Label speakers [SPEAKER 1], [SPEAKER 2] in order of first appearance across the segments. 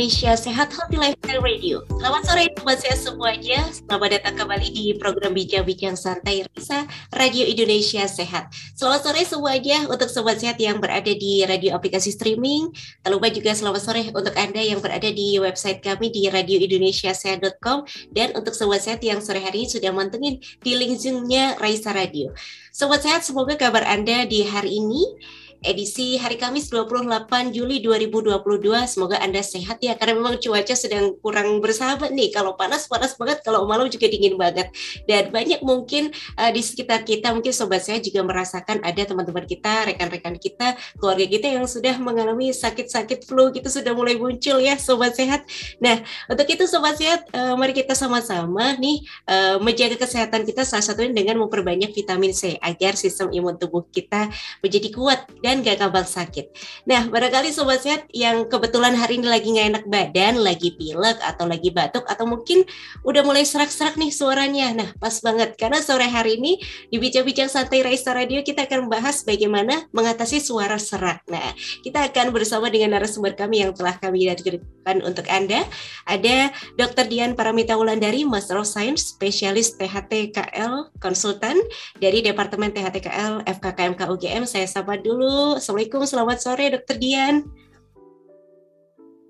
[SPEAKER 1] Indonesia Sehat Healthy Lifestyle Radio. Selamat sore sobat sehat semuanya. Selamat datang kembali di program Bincang-Bincang Santai Risa Radio Indonesia Sehat. Selamat sore semuanya untuk sobat sehat yang berada di radio aplikasi streaming. Tak lupa juga selamat sore untuk Anda yang berada di website kami di radioindonesiasehat.com dan untuk sobat sehat yang sore hari ini sudah mantengin di link Zoom-nya Raisa Radio. Sobat sehat, semoga kabar Anda di hari ini edisi hari Kamis 28 Juli 2022. Semoga Anda sehat ya karena memang cuaca sedang kurang bersahabat nih. Kalau panas panas banget, kalau malam juga dingin banget. Dan banyak mungkin uh, di sekitar kita mungkin sobat saya juga merasakan ada teman-teman kita, rekan-rekan kita, keluarga kita yang sudah mengalami sakit-sakit flu gitu sudah mulai muncul ya sobat sehat. Nah, untuk itu sobat sehat uh, mari kita sama-sama nih uh, menjaga kesehatan kita salah satunya dengan memperbanyak vitamin C agar sistem imun tubuh kita menjadi kuat dan dan gak kabar sakit. Nah, barangkali sobat sehat yang kebetulan hari ini lagi nggak enak badan, lagi pilek atau lagi batuk atau mungkin udah mulai serak-serak nih suaranya. Nah, pas banget karena sore hari ini di Bincang-Bincang Santai Raisa Radio kita akan membahas bagaimana mengatasi suara serak. Nah, kita akan bersama dengan narasumber kami yang telah kami hadirkan untuk Anda. Ada Dr. Dian Paramita Wulandari, Master of Science, spesialis THTKL konsultan dari Departemen THTKL FKKMK UGM. Saya sapa dulu Assalamualaikum, selamat sore Dokter Dian.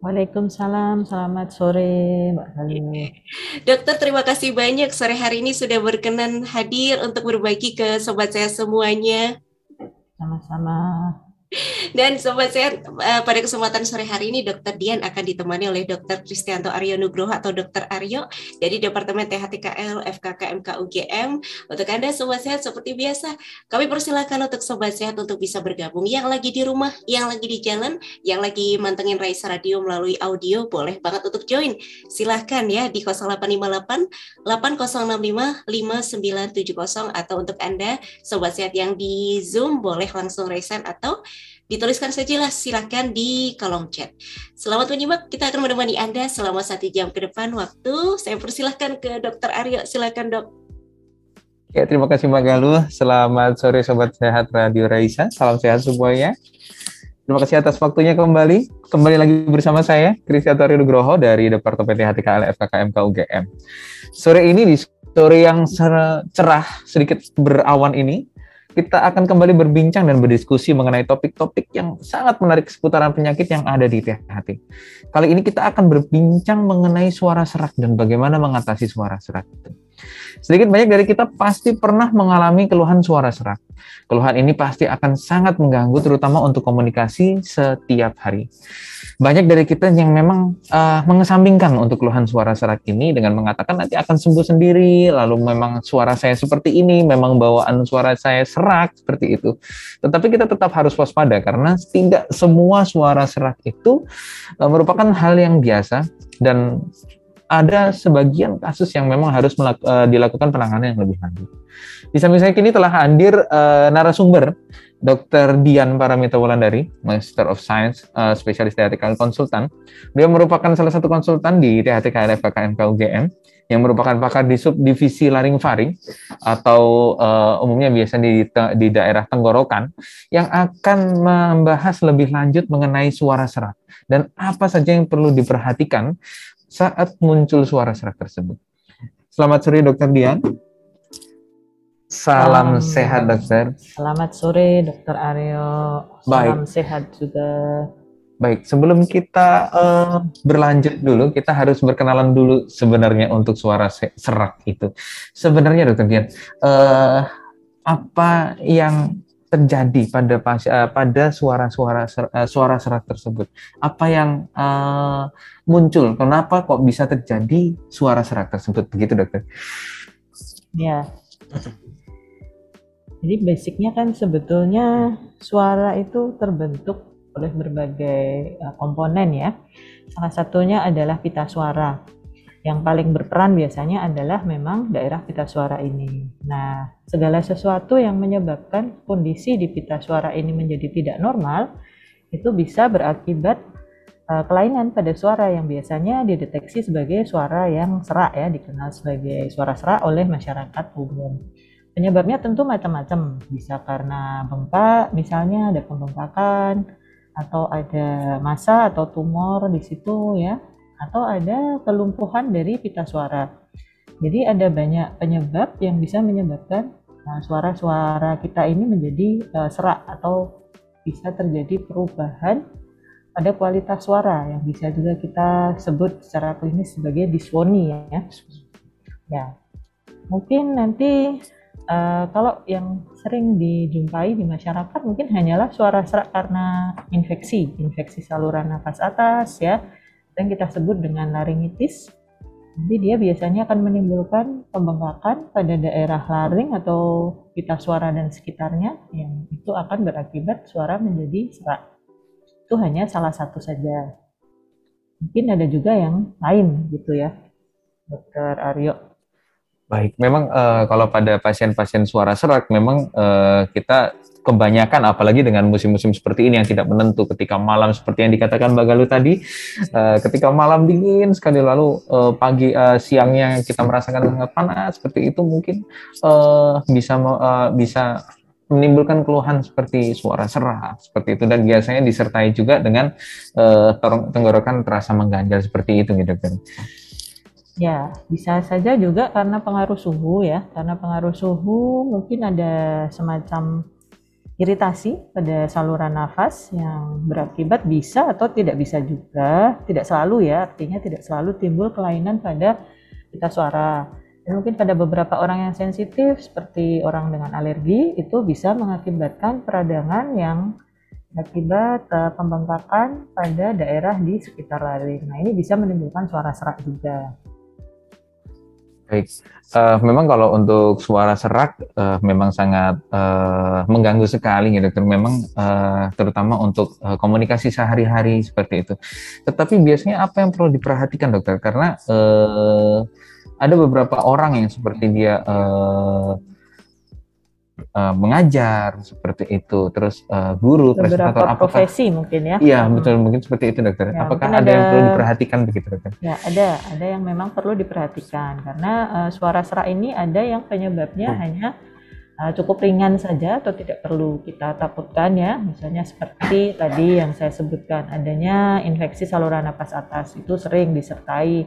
[SPEAKER 2] Waalaikumsalam, selamat sore Mbak Halim.
[SPEAKER 1] Dokter, terima kasih banyak sore hari ini sudah berkenan hadir untuk berbagi ke sobat saya semuanya.
[SPEAKER 2] Sama-sama.
[SPEAKER 1] Dan sobat sehat, eh, pada kesempatan sore hari ini Dokter Dian akan ditemani oleh Dokter Kristianto Aryo Nugroho atau Dokter Aryo dari Departemen THTKL FKK UGM. Untuk Anda sobat sehat seperti biasa, kami persilakan untuk sobat sehat untuk bisa bergabung. Yang lagi di rumah, yang lagi di jalan, yang lagi mantengin Raisa Radio melalui audio, boleh banget untuk join. Silahkan ya di 0858 8065 5970 atau untuk Anda sobat sehat yang di Zoom boleh langsung resign atau dituliskan saja lah silakan di kolom chat. Selamat menyimak, kita akan menemani Anda selama satu jam ke depan waktu. Saya persilahkan ke Dokter Aryo, silakan dok.
[SPEAKER 3] Ya, terima kasih Mbak Galuh. Selamat sore Sobat Sehat Radio Raisa. Salam sehat semuanya. Terima kasih atas waktunya kembali. Kembali lagi bersama saya, Kristianto Nugroho dari Departemen THTKL FKKMK UGM. Sore ini di sore yang cerah, sedikit berawan ini, kita akan kembali berbincang dan berdiskusi mengenai topik-topik yang sangat menarik seputaran penyakit yang ada di THT. Kali ini kita akan berbincang mengenai suara serak dan bagaimana mengatasi suara serak itu. Sedikit banyak dari kita pasti pernah mengalami keluhan suara serak. Keluhan ini pasti akan sangat mengganggu terutama untuk komunikasi setiap hari. Banyak dari kita yang memang uh, mengesampingkan untuk keluhan suara serak ini dengan mengatakan nanti akan sembuh sendiri, lalu memang suara saya seperti ini, memang bawaan suara saya serak seperti itu. Tetapi kita tetap harus waspada karena tidak semua suara serak itu uh, merupakan hal yang biasa dan ada sebagian kasus yang memang harus uh, dilakukan penanganan yang lebih lanjut. Di samping saya kini telah hadir uh, narasumber Dr. Dian Paramita Wulandari, Master of Science, uh, spesialis THTK konsultan. Dia merupakan salah satu konsultan di THTK LFKKMK UGM yang merupakan pakar di subdivisi laring-faring atau uh, umumnya biasa di, di daerah tenggorokan yang akan membahas lebih lanjut mengenai suara serak dan apa saja yang perlu diperhatikan saat muncul suara serak tersebut. Selamat sore Dokter Dian. Salam um, sehat dokter.
[SPEAKER 2] Selamat sore Dokter Aryo. Salam Baik. sehat juga.
[SPEAKER 3] Baik, sebelum kita uh, berlanjut dulu, kita harus berkenalan dulu sebenarnya untuk suara serak itu. Sebenarnya Dokter Dian, uh, apa yang terjadi pada uh, pada suara-suara uh, suara serak tersebut? Apa yang uh, muncul? Kenapa kok bisa terjadi suara serak tersebut? Begitu, dokter?
[SPEAKER 2] Ya. Jadi basicnya kan sebetulnya suara itu terbentuk oleh berbagai komponen ya. Salah satunya adalah pita suara yang paling berperan biasanya adalah memang daerah pita suara ini. Nah, segala sesuatu yang menyebabkan kondisi di pita suara ini menjadi tidak normal itu bisa berakibat uh, kelainan pada suara yang biasanya dideteksi sebagai suara yang serak ya, dikenal sebagai suara serak oleh masyarakat umum. Penyebabnya tentu macam-macam, bisa karena bengkak, misalnya ada pembengkakan, atau ada massa atau tumor di situ ya atau ada kelumpuhan dari pita suara. Jadi ada banyak penyebab yang bisa menyebabkan nah, suara-suara kita ini menjadi uh, serak atau bisa terjadi perubahan pada kualitas suara yang bisa juga kita sebut secara klinis sebagai disfoni ya. Ya. Mungkin nanti uh, kalau yang sering dijumpai di masyarakat mungkin hanyalah suara serak karena infeksi, infeksi saluran nafas atas ya yang kita sebut dengan laringitis. Jadi dia biasanya akan menimbulkan pembengkakan pada daerah laring atau pita suara dan sekitarnya yang itu akan berakibat suara menjadi serak. Itu hanya salah satu saja. Mungkin ada juga yang lain gitu ya, Dokter Aryo.
[SPEAKER 3] Baik, memang uh, kalau pada pasien-pasien suara serak memang uh, kita kebanyakan apalagi dengan musim-musim seperti ini yang tidak menentu ketika malam seperti yang dikatakan Mbak Galuh tadi uh, ketika malam dingin sekali lalu uh, pagi uh, siangnya kita merasakan sangat panas seperti itu mungkin uh, bisa uh, bisa menimbulkan keluhan seperti suara serak seperti itu dan biasanya disertai juga dengan uh, tenggorokan terasa mengganjal seperti itu gitu kan.
[SPEAKER 2] Ya, bisa saja juga karena pengaruh suhu ya. Karena pengaruh suhu mungkin ada semacam iritasi pada saluran nafas yang berakibat bisa atau tidak bisa juga, tidak selalu ya, artinya tidak selalu timbul kelainan pada pita suara. Dan mungkin pada beberapa orang yang sensitif seperti orang dengan alergi itu bisa mengakibatkan peradangan yang akibat uh, pembengkakan pada daerah di sekitar laring. Nah, ini bisa menimbulkan suara serak juga.
[SPEAKER 3] Baik, uh, memang kalau untuk suara serak uh, memang sangat uh, mengganggu sekali ya dokter. Memang uh, terutama untuk uh, komunikasi sehari-hari seperti itu. Tetapi biasanya apa yang perlu diperhatikan dokter? Karena uh, ada beberapa orang yang seperti dia uh, uh, mengajar seperti itu. Terus uh, guru
[SPEAKER 2] presentator apakah profesi mungkin ya?
[SPEAKER 3] Iya hmm. betul mungkin seperti itu dokter. Ya, apakah ada, ada yang perlu diperhatikan begitu dokter?
[SPEAKER 2] Ya ada ada yang memang perlu diperhatikan. Karena uh, suara serak ini ada yang penyebabnya hmm. hanya uh, cukup ringan saja atau tidak perlu kita takutkan ya. Misalnya seperti tadi yang saya sebutkan adanya infeksi saluran napas atas itu sering disertai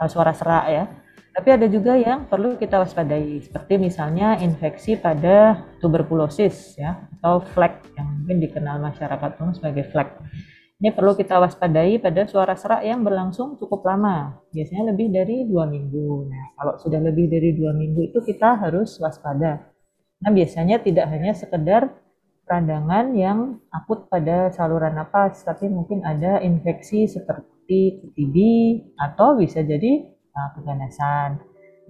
[SPEAKER 2] uh, suara serak ya tapi ada juga yang perlu kita waspadai, seperti misalnya infeksi pada tuberkulosis ya atau flek yang mungkin dikenal masyarakat umum sebagai flek. Ini perlu kita waspadai pada suara serak yang berlangsung cukup lama, biasanya lebih dari dua minggu. Nah, kalau sudah lebih dari dua minggu itu kita harus waspada. Nah, biasanya tidak hanya sekedar peradangan yang akut pada saluran napas, tapi mungkin ada infeksi seperti TB atau bisa jadi uh, keganasan.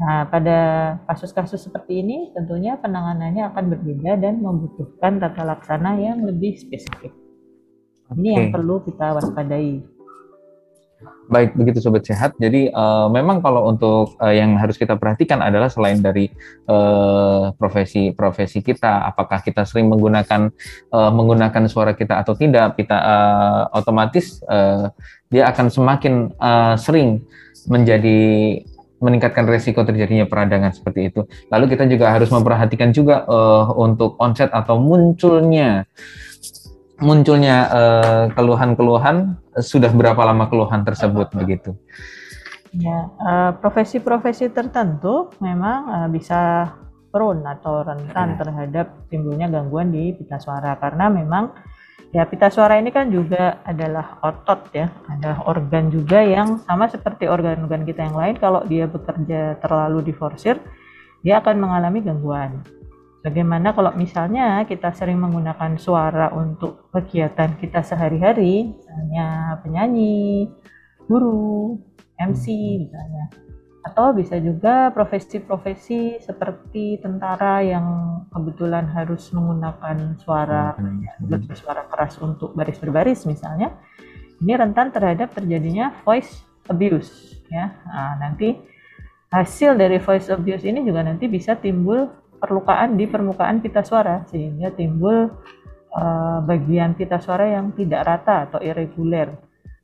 [SPEAKER 2] Nah, pada kasus-kasus seperti ini tentunya penanganannya akan berbeda dan membutuhkan tata laksana yang lebih spesifik. Ini yang perlu kita waspadai.
[SPEAKER 3] Baik, begitu sobat sehat. Jadi uh, memang kalau untuk uh, yang harus kita perhatikan adalah selain dari profesi-profesi uh, kita, apakah kita sering menggunakan uh, menggunakan suara kita atau tidak, kita uh, otomatis uh, dia akan semakin uh, sering menjadi meningkatkan resiko terjadinya peradangan seperti itu. Lalu kita juga harus memperhatikan juga uh, untuk onset atau munculnya munculnya keluhan keluhan-keluhan sudah berapa lama keluhan tersebut begitu.
[SPEAKER 2] Ya, profesi-profesi uh, tertentu memang uh, bisa prone atau rentan terhadap timbulnya gangguan di pita suara karena memang Ya, pita suara ini kan juga adalah otot ya, ada organ juga yang sama seperti organ-organ kita yang lain. Kalau dia bekerja terlalu diforsir, dia akan mengalami gangguan. Bagaimana kalau misalnya kita sering menggunakan suara untuk kegiatan kita sehari-hari, misalnya penyanyi, guru, MC misalnya. Atau bisa juga profesi-profesi seperti tentara yang kebetulan harus menggunakan suara hmm. suara keras untuk baris berbaris misalnya. Ini rentan terhadap terjadinya voice abuse ya. Nah, nanti hasil dari voice abuse ini juga nanti bisa timbul perlukaan di permukaan pita suara sehingga timbul uh, bagian pita suara yang tidak rata atau irregular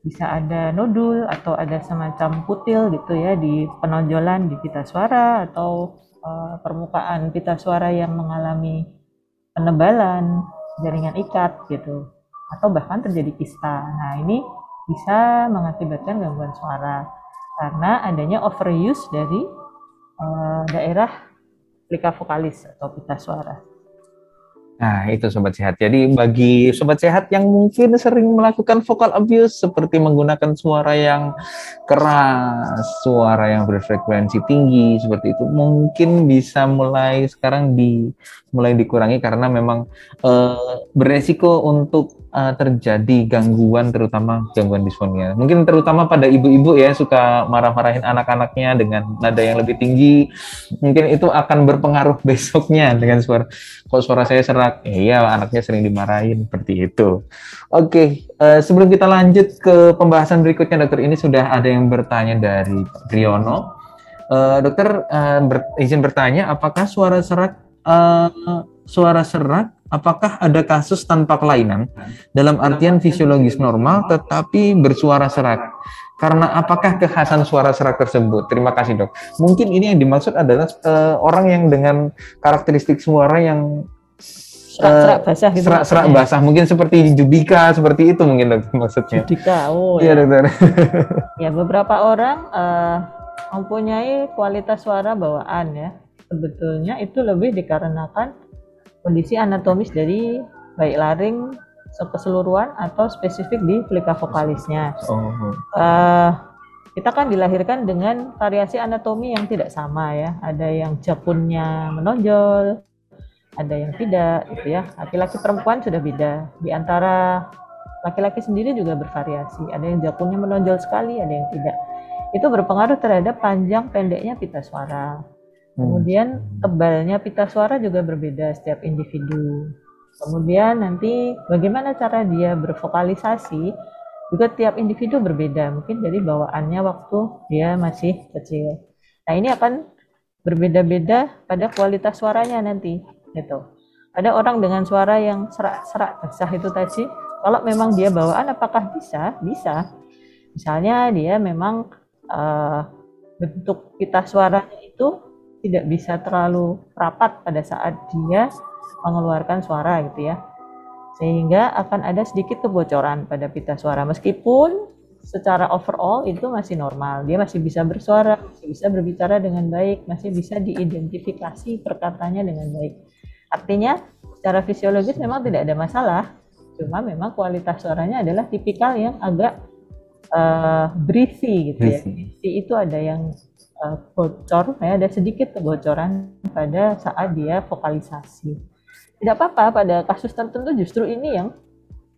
[SPEAKER 2] bisa ada nodul atau ada semacam kutil gitu ya di penonjolan di pita suara atau uh, permukaan pita suara yang mengalami penebalan jaringan ikat gitu. atau bahkan terjadi kista. Nah, ini bisa mengakibatkan gangguan suara karena adanya overuse dari uh, daerah plika vokalis atau pita suara.
[SPEAKER 3] Nah, itu sobat sehat. Jadi bagi sobat sehat yang mungkin sering melakukan vocal abuse seperti menggunakan suara yang keras, suara yang berfrekuensi tinggi seperti itu, mungkin bisa mulai sekarang di mulai dikurangi karena memang uh, beresiko untuk uh, terjadi gangguan terutama gangguan disfonia. Mungkin terutama pada ibu-ibu ya suka marah-marahin anak-anaknya dengan nada yang lebih tinggi. Mungkin itu akan berpengaruh besoknya dengan suara kok suara saya serak. Iya, anaknya sering dimarahin seperti itu. Oke, uh, sebelum kita lanjut ke pembahasan berikutnya dokter ini sudah ada yang bertanya dari Riono. Uh, dokter uh, ber, izin bertanya apakah suara serak uh, suara serak apakah ada kasus tanpa kelainan dalam artian fisiologis normal tetapi bersuara serak? Karena apakah kekhasan suara serak tersebut? Terima kasih dok. Mungkin ini yang dimaksud adalah uh, orang yang dengan karakteristik suara yang
[SPEAKER 2] serak-serak basah gitu.
[SPEAKER 3] Serak-serak basah, mungkin seperti Judika, seperti itu mungkin dok maksudnya.
[SPEAKER 2] Judika, oh
[SPEAKER 3] iya ya. dokter.
[SPEAKER 2] ya beberapa orang uh, mempunyai kualitas suara bawaan ya. Sebetulnya itu lebih dikarenakan kondisi anatomis dari baik laring keseluruhan atau spesifik di plika vokalisnya. Oh. Uh, kita kan dilahirkan dengan variasi anatomi yang tidak sama ya. Ada yang japunnya menonjol, ada yang tidak gitu ya. Laki-laki perempuan sudah beda. Di antara laki-laki sendiri juga bervariasi. Ada yang japunnya menonjol sekali, ada yang tidak. Itu berpengaruh terhadap panjang pendeknya pita suara. Hmm. Kemudian tebalnya pita suara juga berbeda setiap individu. Kemudian nanti bagaimana cara dia bervokalisasi juga tiap individu berbeda. Mungkin dari bawaannya waktu dia masih kecil. Nah ini akan berbeda-beda pada kualitas suaranya nanti. Gitu. Ada orang dengan suara yang serak-serak basah itu tadi. Kalau memang dia bawaan apakah bisa? Bisa. Misalnya dia memang uh, bentuk pita suaranya itu tidak bisa terlalu rapat pada saat dia mengeluarkan suara gitu ya sehingga akan ada sedikit kebocoran pada pita suara meskipun secara overall itu masih normal dia masih bisa bersuara masih bisa berbicara dengan baik masih bisa diidentifikasi perkataannya dengan baik artinya secara fisiologis memang tidak ada masalah cuma memang kualitas suaranya adalah tipikal yang agak uh, breathy gitu ya breathy itu ada yang uh, bocor, ya ada sedikit kebocoran pada saat dia vokalisasi. Tidak apa-apa pada kasus tertentu justru ini yang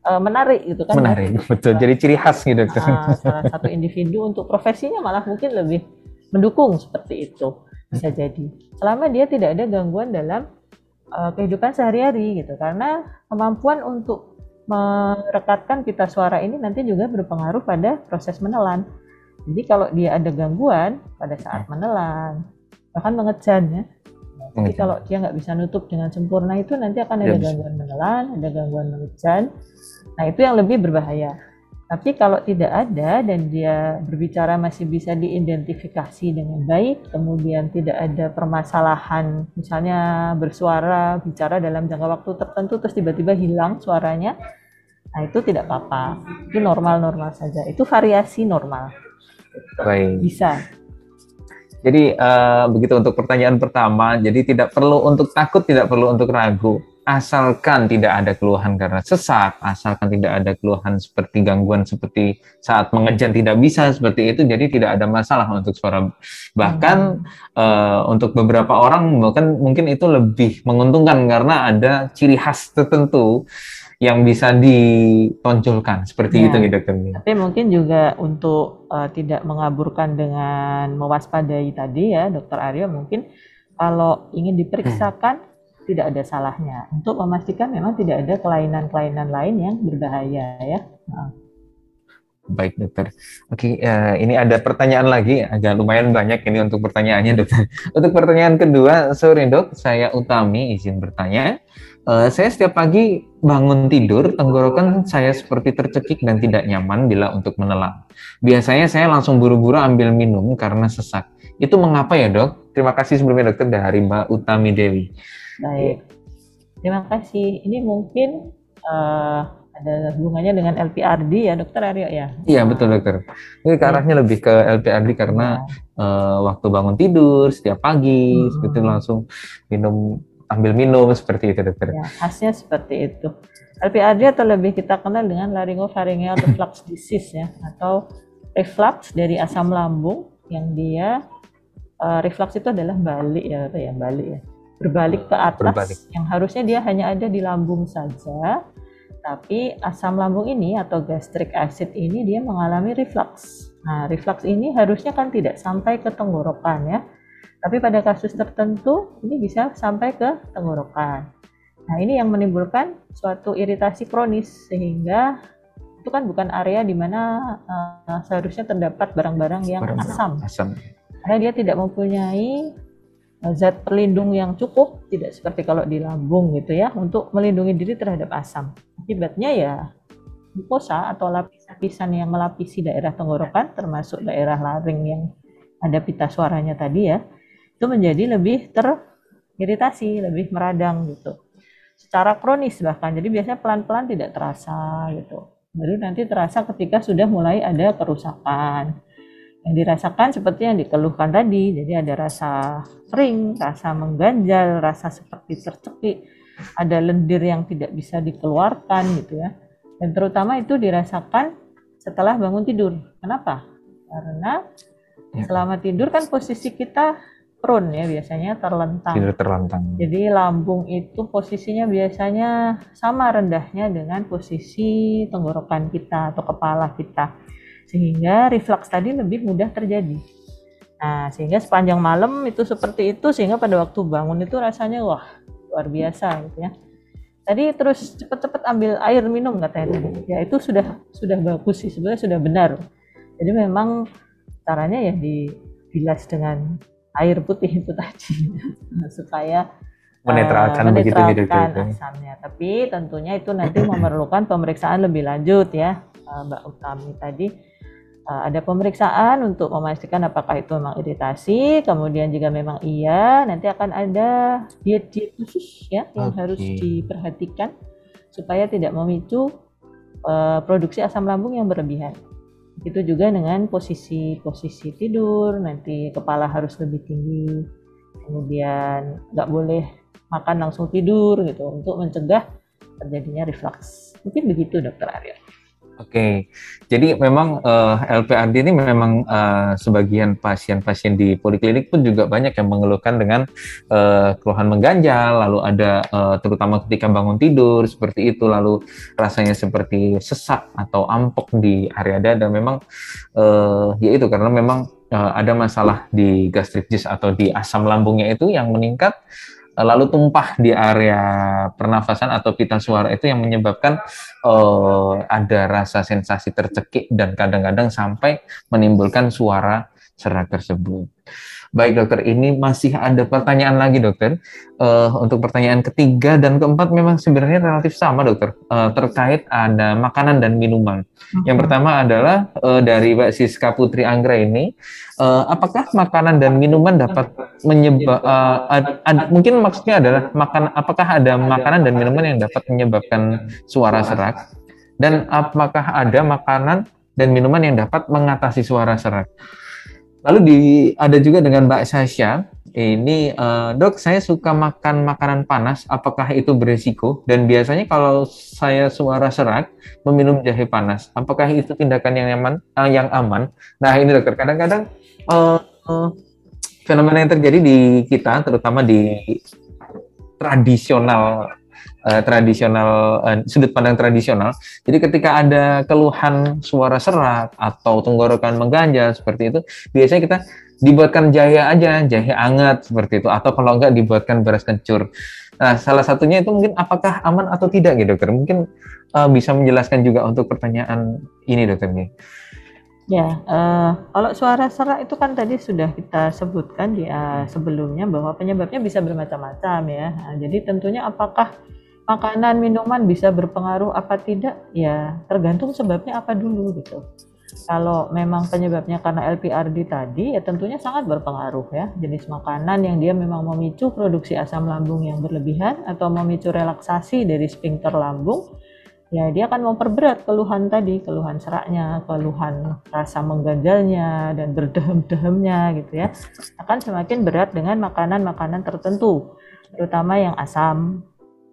[SPEAKER 2] uh, menarik gitu kan.
[SPEAKER 3] Menarik, ya. betul. Jadi ciri khas gitu.
[SPEAKER 2] Uh, salah satu individu untuk profesinya malah mungkin lebih mendukung seperti itu bisa jadi. Selama dia tidak ada gangguan dalam uh, kehidupan sehari-hari gitu. Karena kemampuan untuk merekatkan pita suara ini nanti juga berpengaruh pada proses menelan. Jadi kalau dia ada gangguan pada saat hmm. menelan, bahkan mengejan ya. Jadi kalau dia nggak bisa nutup dengan sempurna itu nanti akan ada ya, gangguan menelan, ada gangguan mengejan. Nah itu yang lebih berbahaya. Tapi kalau tidak ada dan dia berbicara masih bisa diidentifikasi dengan baik, kemudian tidak ada permasalahan, misalnya bersuara, bicara dalam jangka waktu tertentu terus tiba-tiba hilang suaranya, nah itu tidak apa-apa. Itu normal-normal saja. Itu variasi normal.
[SPEAKER 3] Baik.
[SPEAKER 2] Bisa.
[SPEAKER 3] Jadi uh, begitu untuk pertanyaan pertama, jadi tidak perlu untuk takut, tidak perlu untuk ragu. Asalkan tidak ada keluhan karena sesak, asalkan tidak ada keluhan seperti gangguan seperti saat mengejan tidak bisa seperti itu, jadi tidak ada masalah untuk suara. Bahkan hmm. uh, untuk beberapa orang mungkin mungkin itu lebih menguntungkan karena ada ciri khas tertentu yang bisa ditonjolkan seperti ya, itu gitu dokter.
[SPEAKER 2] Tapi mungkin juga untuk uh, tidak mengaburkan dengan mewaspadai tadi ya dokter Aryo mungkin kalau ingin diperiksakan hmm. Tidak ada salahnya untuk memastikan memang tidak ada kelainan-kelainan lain yang berbahaya ya.
[SPEAKER 3] Baik dokter. Oke, uh, ini ada pertanyaan lagi, agak lumayan banyak ini untuk pertanyaannya dokter. Untuk pertanyaan kedua, sore dok, saya Utami izin bertanya. Uh, saya setiap pagi bangun tidur, tenggorokan saya seperti tercekik dan tidak nyaman bila untuk menelan. Biasanya saya langsung buru-buru ambil minum karena sesak. Itu mengapa ya dok? Terima kasih sebelumnya dokter dari Mbak Utami Dewi.
[SPEAKER 2] Baik, terima kasih. Ini mungkin uh, ada hubungannya dengan LPRD ya dokter Aryo ya?
[SPEAKER 3] Iya betul dokter. Ini ke arahnya lebih ke LPRD karena ya. uh, waktu bangun tidur setiap pagi hmm. seperti langsung minum ambil minum seperti itu dokter.
[SPEAKER 2] Ya, khasnya seperti itu. LPRD atau lebih kita kenal dengan laryngopharyngeal reflux disease ya atau reflux dari asam lambung yang dia uh, reflux itu adalah balik ya apa ya balik ya berbalik ke atas berbalik. yang harusnya dia hanya ada di lambung saja tapi asam lambung ini atau gastric acid ini dia mengalami reflux. Nah, reflux ini harusnya kan tidak sampai ke tenggorokan ya. Tapi pada kasus tertentu ini bisa sampai ke tenggorokan. Nah, ini yang menimbulkan suatu iritasi kronis sehingga itu kan bukan area di mana uh, seharusnya terdapat barang-barang yang barang asam. asam. Karena dia tidak mempunyai zat pelindung yang cukup, tidak seperti kalau di lambung gitu ya, untuk melindungi diri terhadap asam. Akibatnya ya mukosa atau lapisan yang melapisi daerah tenggorokan, termasuk daerah laring yang ada pita suaranya tadi ya, itu menjadi lebih teriritasi, lebih meradang gitu. Secara kronis bahkan, jadi biasanya pelan-pelan tidak terasa gitu baru nanti terasa ketika sudah mulai ada kerusakan yang dirasakan seperti yang dikeluhkan tadi jadi ada rasa kering rasa mengganjal rasa seperti tercekik ada lendir yang tidak bisa dikeluarkan gitu ya dan terutama itu dirasakan setelah bangun tidur kenapa karena ya. selama tidur kan posisi kita prone ya biasanya terlentang.
[SPEAKER 3] Tidur terlentang.
[SPEAKER 2] Jadi lambung itu posisinya biasanya sama rendahnya dengan posisi tenggorokan kita atau kepala kita. Sehingga reflux tadi lebih mudah terjadi. Nah, sehingga sepanjang malam itu seperti itu sehingga pada waktu bangun itu rasanya wah luar biasa gitu ya. Tadi terus cepat-cepat ambil air minum katanya tadi. Ya itu sudah sudah bagus sih sebenarnya sudah benar. Jadi memang caranya ya dibilas dengan air putih itu tadi supaya
[SPEAKER 3] menetralkan, uh,
[SPEAKER 2] menetralkan begitu, asamnya. Tapi tentunya itu nanti memerlukan pemeriksaan lebih lanjut ya, uh, Mbak Utami tadi. Uh, ada pemeriksaan untuk memastikan apakah itu memang iritasi, kemudian jika memang iya, nanti akan ada diet-diet khusus ya yang okay. harus diperhatikan supaya tidak memicu uh, produksi asam lambung yang berlebihan. Itu juga dengan posisi-posisi tidur, nanti kepala harus lebih tinggi, kemudian nggak boleh makan langsung tidur gitu untuk mencegah terjadinya reflux. Mungkin begitu dokter Arya.
[SPEAKER 3] Oke, jadi memang uh, eh, LPRD ini memang uh, sebagian pasien-pasien di poliklinik pun juga banyak yang mengeluhkan dengan uh, keluhan mengganjal, lalu ada uh, terutama ketika bangun tidur seperti itu, lalu rasanya seperti sesak atau ampok di area dada. Memang uh, ya itu karena memang uh, ada masalah di gastritis atau di asam lambungnya itu yang meningkat lalu tumpah di area pernafasan atau pita suara itu yang menyebabkan uh, ada rasa sensasi tercekik dan kadang-kadang sampai menimbulkan suara serak tersebut. Baik dokter, ini masih ada pertanyaan lagi dokter. Uh, untuk pertanyaan ketiga dan keempat memang sebenarnya relatif sama dokter, uh, terkait ada makanan dan minuman. Hmm. Yang pertama adalah uh, dari Mbak Siska Putri Anggra ini, uh, apakah makanan dan minuman dapat menyebab, uh, ad, ad, mungkin maksudnya adalah makan, apakah ada makanan dan minuman yang dapat menyebabkan suara serak? Dan apakah ada makanan dan minuman yang dapat mengatasi suara serak? Lalu di ada juga dengan Mbak Sasha, ini uh, dok saya suka makan makanan panas, apakah itu beresiko? Dan biasanya kalau saya suara serak meminum jahe panas, apakah itu tindakan yang aman? Uh, yang aman? Nah ini dokter, kadang-kadang uh, uh, fenomena yang terjadi di kita, terutama di tradisional uh, tradisional uh, sudut pandang tradisional. Jadi ketika ada keluhan suara serak atau tenggorokan mengganjal seperti itu, biasanya kita dibuatkan jahe aja, jahe hangat seperti itu atau kalau enggak dibuatkan beras kencur. Nah, salah satunya itu mungkin apakah aman atau tidak gitu, dokter? Mungkin uh, bisa menjelaskan juga untuk pertanyaan ini, dokter.
[SPEAKER 2] Ya, uh, kalau suara serak itu kan tadi sudah kita sebutkan di uh, sebelumnya bahwa penyebabnya bisa bermacam-macam ya. Nah, jadi tentunya apakah makanan minuman bisa berpengaruh apa tidak? Ya tergantung sebabnya apa dulu gitu. Kalau memang penyebabnya karena LPRD tadi ya tentunya sangat berpengaruh ya. Jenis makanan yang dia memang memicu produksi asam lambung yang berlebihan atau memicu relaksasi dari sphincter lambung ya dia akan memperberat keluhan tadi, keluhan seraknya, keluhan rasa mengganjalnya dan berdehem-dehemnya gitu ya. Akan semakin berat dengan makanan-makanan tertentu, terutama yang asam,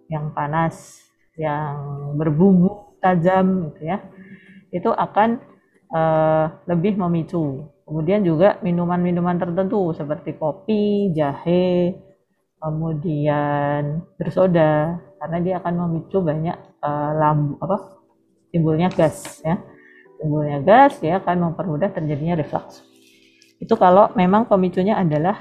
[SPEAKER 2] yang panas, yang berbumbu tajam gitu ya. Itu akan uh, lebih memicu. Kemudian juga minuman-minuman tertentu seperti kopi, jahe, kemudian bersoda karena dia akan memicu banyak uh, lambu apa timbulnya gas ya timbulnya gas dia akan mempermudah terjadinya reflux itu kalau memang pemicunya adalah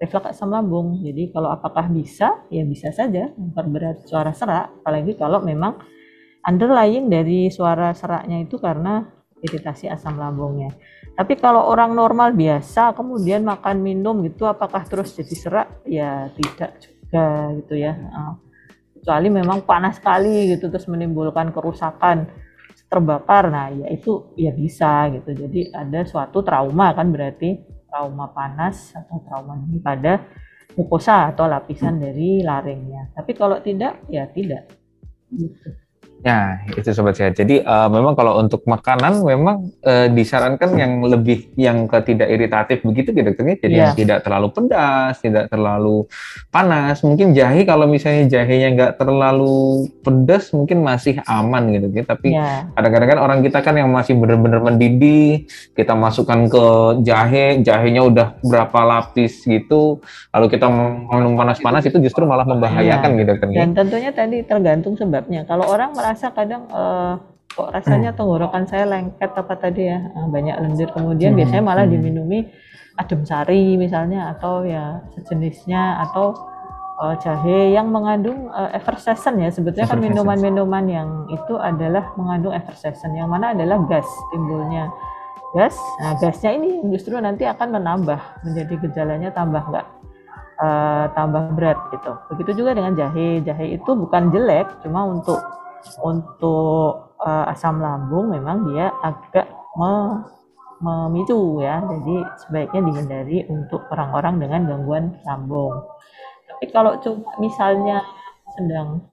[SPEAKER 2] reflux asam lambung. Jadi kalau apakah bisa ya bisa saja memperberat suara serak. Apalagi kalau memang underlying dari suara seraknya itu karena iritasi asam lambungnya. Tapi kalau orang normal biasa kemudian makan minum gitu apakah terus jadi serak? Ya tidak juga gitu ya. Kecuali memang panas sekali gitu terus menimbulkan kerusakan terbakar. Nah ya itu ya bisa gitu. Jadi ada suatu trauma kan berarti trauma panas atau trauma ini pada mukosa atau lapisan dari laringnya tapi kalau tidak ya tidak gitu.
[SPEAKER 3] Ya, itu sobat sehat. Jadi uh, memang kalau untuk makanan memang uh, disarankan yang lebih yang ke tidak iritatif begitu ya dokternya. Jadi yeah. yang tidak terlalu pedas, tidak terlalu panas. Mungkin jahe kalau misalnya jahenya nggak terlalu pedas mungkin masih aman gitu ya. Tapi yeah. kadang-kadang kan orang kita kan yang masih benar-benar mendidih, kita masukkan ke jahe, jahenya udah berapa lapis gitu, lalu kita minum panas-panas itu justru malah membahayakan yeah. gitu dokternya.
[SPEAKER 2] Dan tentunya tadi tergantung sebabnya. Kalau orang merasa kadang uh, kok rasanya hmm. tenggorokan saya lengket apa tadi ya uh, banyak lendir kemudian hmm. biasanya malah hmm. diminumi adem sari misalnya atau ya sejenisnya atau uh, jahe yang mengandung uh, effervescent ya sebetulnya kan minuman-minuman yang itu adalah mengandung effervescent yang mana adalah gas timbulnya gas nah gasnya ini justru nanti akan menambah menjadi gejalanya tambah enggak uh, tambah berat gitu begitu juga dengan jahe jahe itu bukan jelek cuma untuk untuk uh, asam lambung memang dia agak me, memicu ya. Jadi sebaiknya dihindari untuk orang-orang dengan gangguan lambung. Tapi kalau cuma misalnya sedang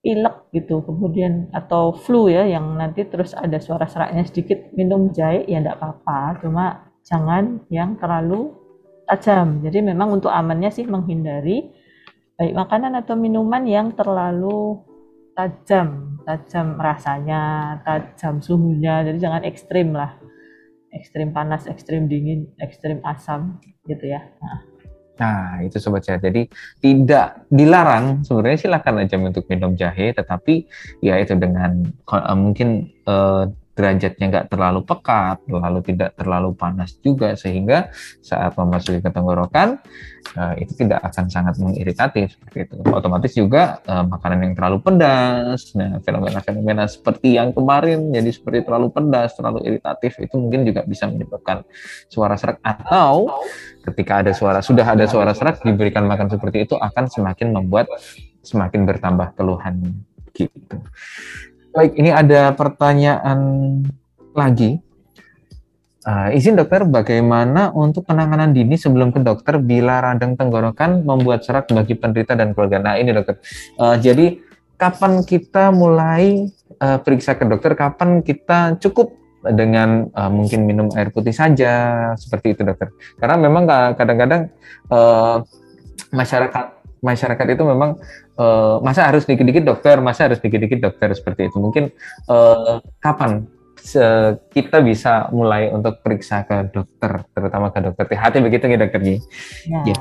[SPEAKER 2] pilek gitu kemudian atau flu ya yang nanti terus ada suara seraknya sedikit minum jahe ya enggak apa-apa. Cuma jangan yang terlalu tajam. Jadi memang untuk amannya sih menghindari baik makanan atau minuman yang terlalu tajam tajam rasanya, tajam suhunya. Jadi jangan ekstrim lah. Ekstrim panas, ekstrim dingin, ekstrim asam gitu ya. Nah.
[SPEAKER 3] Nah, itu sobat sehat. Jadi tidak dilarang sebenarnya silakan aja untuk minum jahe, tetapi ya itu dengan uh, mungkin uh, derajatnya nggak terlalu pekat, lalu tidak terlalu panas juga sehingga saat memasuki ke tenggorokan uh, itu tidak akan sangat mengiritatif seperti itu. Otomatis juga uh, makanan yang terlalu pedas, nah fenomena-fenomena seperti yang kemarin jadi seperti terlalu pedas, terlalu iritatif itu mungkin juga bisa menyebabkan suara serak atau ketika ada suara sudah ada suara serak diberikan makan seperti itu akan semakin membuat semakin bertambah keluhan gitu. Baik, ini ada pertanyaan lagi. Uh, izin dokter, bagaimana untuk penanganan dini sebelum ke dokter bila radang tenggorokan membuat serak bagi penderita dan keluarga? Nah ini dokter, uh, jadi kapan kita mulai uh, periksa ke dokter? Kapan kita cukup dengan uh, mungkin minum air putih saja seperti itu dokter? Karena memang kadang-kadang uh, masyarakat masyarakat itu memang uh, masa harus dikit-dikit dokter, masa harus dikit-dikit dokter seperti itu. Mungkin uh, kapan kita bisa mulai untuk periksa ke dokter, terutama ke dokter THT begitu ya dokter Ji?
[SPEAKER 2] Ya. ya.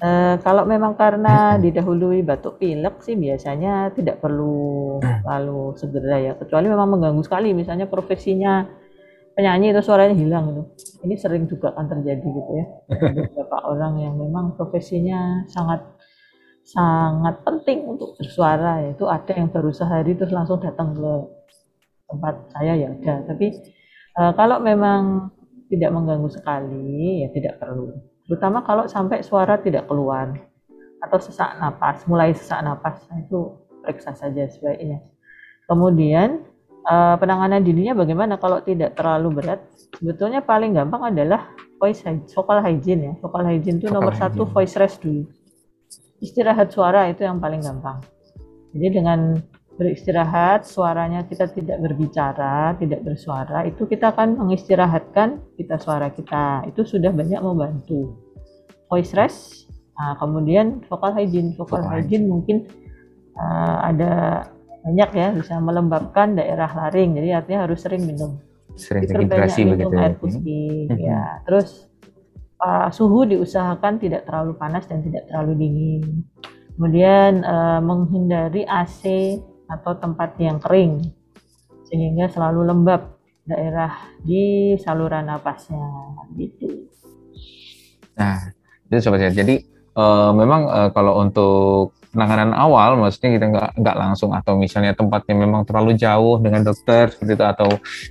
[SPEAKER 2] Uh, kalau memang karena didahului batuk pilek sih biasanya tidak perlu hmm. lalu segera ya, kecuali memang mengganggu sekali, misalnya profesinya penyanyi itu suaranya hilang gitu. Ini sering juga akan terjadi gitu ya. Beberapa orang yang memang profesinya sangat sangat penting untuk bersuara itu ada yang baru sehari terus langsung datang ke tempat saya ya ada tapi e, kalau memang tidak mengganggu sekali ya tidak perlu terutama kalau sampai suara tidak keluar atau sesak napas mulai sesak napas itu periksa saja sebaiknya kemudian uh, penanganan dininya bagaimana kalau tidak terlalu berat? Sebetulnya paling gampang adalah voice vocal hygiene ya. Vocal hygiene itu nomor hygiene. satu voice rest dulu. Istirahat suara itu yang paling gampang. Jadi dengan beristirahat, suaranya kita tidak berbicara, tidak bersuara, itu kita akan mengistirahatkan pita suara kita. Itu sudah banyak membantu. Voice rest, nah, kemudian vocal hygiene. Vocal, vocal hygiene mungkin uh, ada banyak ya bisa melembabkan daerah laring. Jadi artinya harus sering minum.
[SPEAKER 3] Sering hidrasi begitu
[SPEAKER 2] ya. air putih. Hmm. Ya, terus uh, suhu diusahakan tidak terlalu panas dan tidak terlalu dingin. Kemudian uh, menghindari AC atau tempat yang kering sehingga selalu lembab daerah di saluran napasnya gitu.
[SPEAKER 3] Nah, itu sobat sehat. Jadi uh, memang uh, kalau untuk penanganan awal maksudnya kita nggak nggak langsung atau misalnya tempatnya memang terlalu jauh dengan dokter seperti itu atau